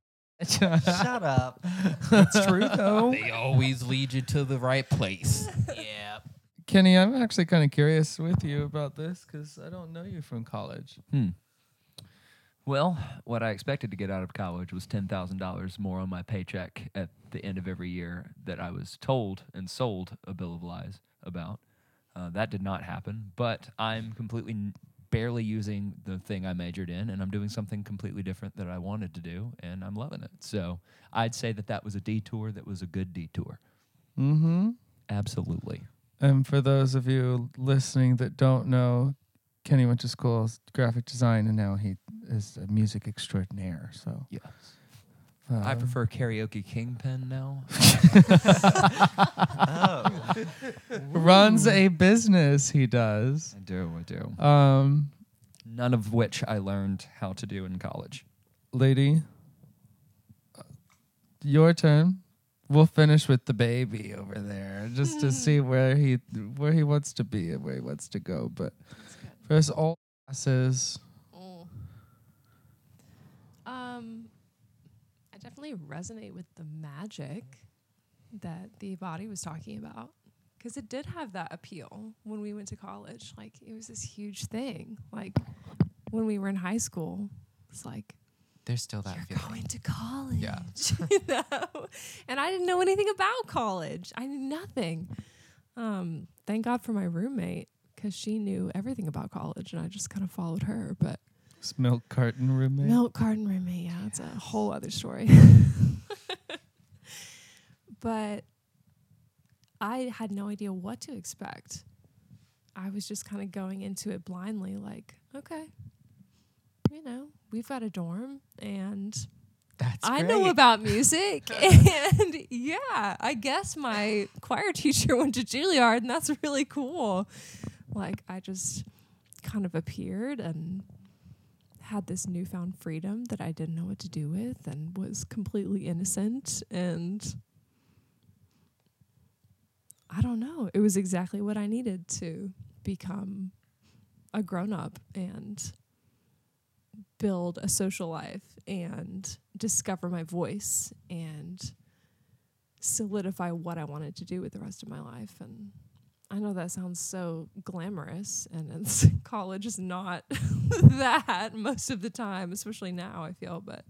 Shut up. it's true though. They always lead you to the right place. Yeah. Kenny, I'm actually kind of curious with you about this because I don't know you from college. Hmm. Well, what I expected to get out of college was ten thousand dollars more on my paycheck at the end of every year that I was told and sold a bill of lies about. Uh, that did not happen, but I'm completely n- barely using the thing I majored in, and I'm doing something completely different that I wanted to do, and I'm loving it. So I'd say that that was a detour that was a good detour. Mm-hmm. Absolutely. And for those of you listening that don't know, Kenny went to school graphic design, and now he is a music extraordinaire. So Yes. uh, I prefer karaoke kingpin now. Oh. runs a business. He does. I do. I do. Um, None of which I learned how to do in college. lady, your turn. We'll finish with the baby over there, just to see where he where he wants to be and where he wants to go. But first, all classes. Mm. Um, I definitely resonate with the magic that the body was talking about because it did have that appeal when we went to college. Like it was this huge thing. Like when we were in high school, it's like There's still that you're feeling. going to college. Yeah. you know? And I didn't know anything about college. I knew nothing. Um, thank God for my roommate because she knew everything about college, and I just kind of followed her. But This milk carton roommate. milk carton roommate, yeah, it's a whole other story. but I had no idea what to expect. I was just kind of going into it blindly, like, okay, you know, we've got a dorm and That's I know about music. and yeah, I guess my choir teacher went to Juilliard, and that's really cool. Like, I just kind of appeared and had this newfound freedom that I didn't know what to do with and was completely innocent. And I don't know. It was exactly what I needed to become a grown up and build a social life and discover my voice and solidify what I wanted to do with the rest of my life. And I know that sounds so glamorous, and college is not that most of the time, especially now, I feel. But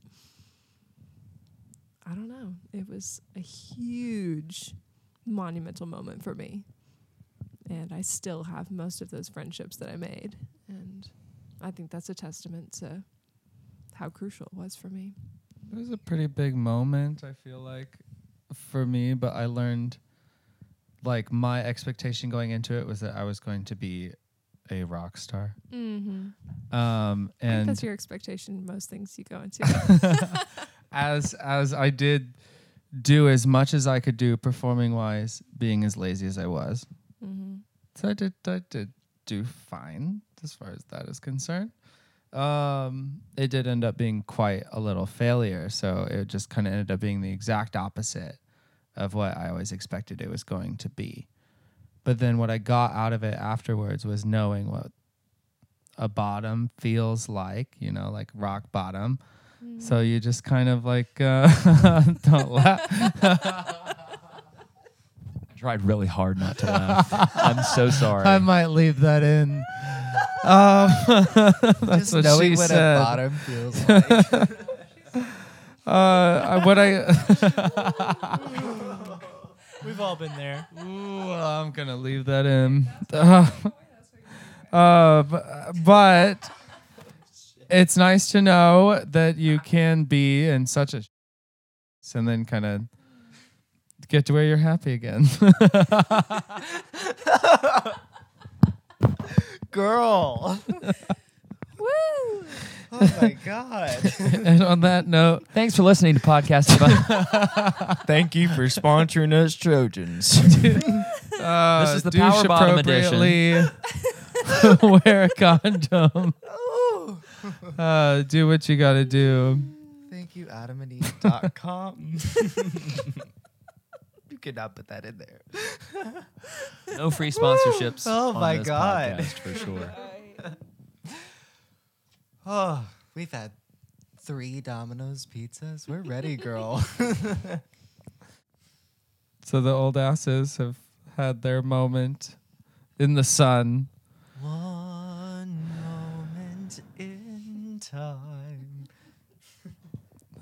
I don't know. It was a huge, monumental moment for me. And I still have most of those friendships that I made. And I think that's a testament to how crucial it was for me. It was a pretty big moment, I feel like, for me, but I learned like my expectation going into it was that I was going to be a rock star. Mm-hmm. Um I think and that's your expectation. Most things you go into. as as I did do as much as I could do performing wise, being as lazy as I was. mm-hmm. So I did I did do fine as far as that is concerned. Um, it did end up being quite a little failure, so it just kind of ended up being the exact opposite of what I always expected it was going to be. But then what I got out of it afterwards was knowing what a bottom feels like, you know, like rock bottom. So you just kind of like uh, don't laugh. I tried really hard not to laugh. I'm so sorry. I might leave that in. Um, that's Just what knowing she what said. a bottom feels like. Uh, I- what I We've all been there. Ooh, I'm gonna leave that in. Uh, uh, but it's nice to know that you can be in such a and then kind of get to where you're happy again. Girl. Woo! Oh my god. and on that note, Thanks for listening to Podcast Divine. Thank you for sponsoring us Trojans. uh, This is the douche Power Bottom edition. Wear a condom. Uh, do what you gotta do. Thank you, adamandeve.com. you could not put that in there. no free sponsorships. Oh on my this God. podcast for sure. Oh, we've had three Domino's pizzas? We're ready, girl. So the old asses have had their moment in the sun. One moment in time.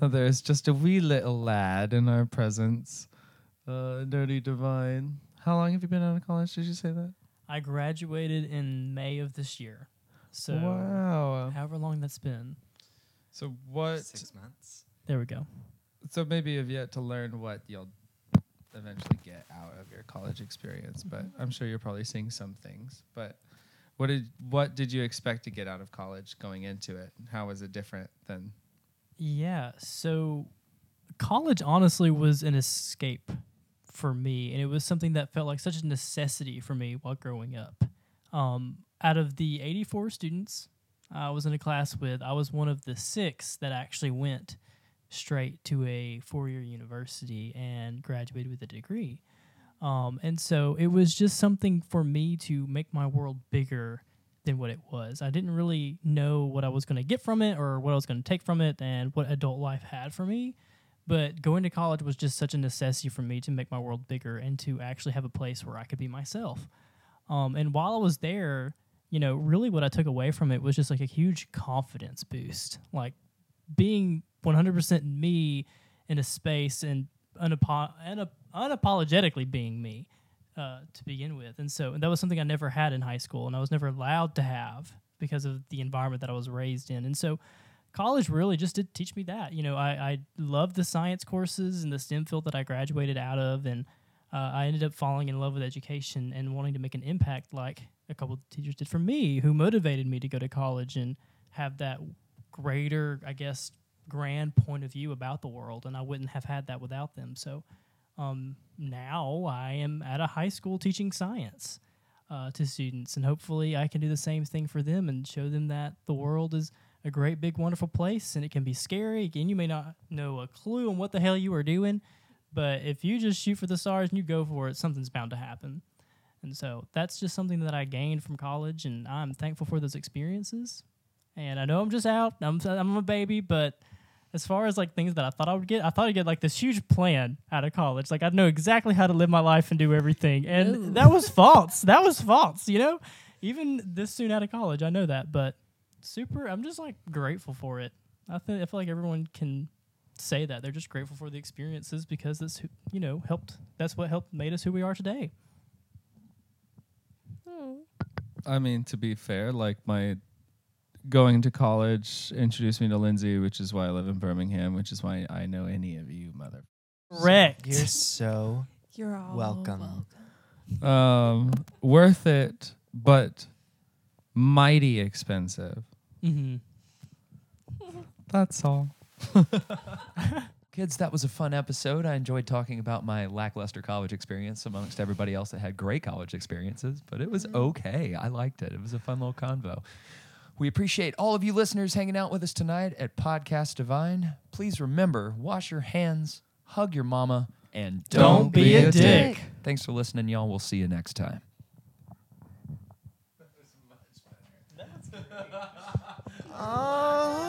There's just a wee little lad in our presence. Uh, Dirty Divine. How long have you been out of college? Did you say that? I graduated in May of this year. So wow. however long that's been. So what? Six months. There we go. So maybe you've yet to learn what you'll eventually get out of your college experience, but I'm sure you're probably seeing some things. But what did what did you expect to get out of college going into it? How was it different than? Yeah. So college honestly was an escape for me, and it was something that felt like such a necessity for me while growing up. Um, out of the 84 students I was in a class with, I was one of the six that actually went straight to a four year university and graduated with a degree. Um, and so it was just something for me to make my world bigger than what it was. I didn't really know what I was going to get from it or what I was going to take from it and what adult life had for me. But going to college was just such a necessity for me to make my world bigger and to actually have a place where I could be myself. Um, and while I was there, you know, really what I took away from it was just like a huge confidence boost. Like being 100% me in a space and unapo- unap- unapologetically being me uh, to begin with. And so that was something I never had in high school and I was never allowed to have because of the environment that I was raised in. And so college really just did teach me that. You know, I, I loved the science courses and the STEM field that I graduated out of. And uh, I ended up falling in love with education and wanting to make an impact like a couple of teachers did for me who motivated me to go to college and have that greater, I guess, grand point of view about the world. And I wouldn't have had that without them. So um, now I am at a high school teaching science uh, to students, and hopefully I can do the same thing for them and show them that the world is a great, big, wonderful place, and it can be scary. Again, you may not know a clue on what the hell you are doing, but if you just shoot for the stars and you go for it, something's bound to happen. And so that's just something that I gained from college, and I'm thankful for those experiences. And I know I'm just out, I'm, I'm a baby, but as far as like things that I thought I would get, I thought I'd get like this huge plan out of college. Like I'd know exactly how to live my life and do everything. And Ooh. that was false. That was false, you know? Even this soon out of college, I know that, but super I'm just like grateful for it. I think I feel like everyone can say that. They're just grateful for the experiences because that's who, you know, helped that's what helped made us who we are today. I mean, to be fair, like my going to college introduced me to Lindsay, which is why I live in Birmingham, which is why I know any of you mother. Correct. You're so You're all Welcome. Um, worth it, but mighty expensive. hmm That's all. Kids, that was a fun episode. I enjoyed talking about my lackluster college experience amongst everybody else that had great college experiences, but it was mm-hmm. okay. I liked it. It was a fun little convo. We appreciate all of you listeners hanging out with us tonight at Podcast Divine. Please remember wash your hands, hug your mama, and don't, Don't be a dick. Thanks for listening, y'all. We'll see you next time.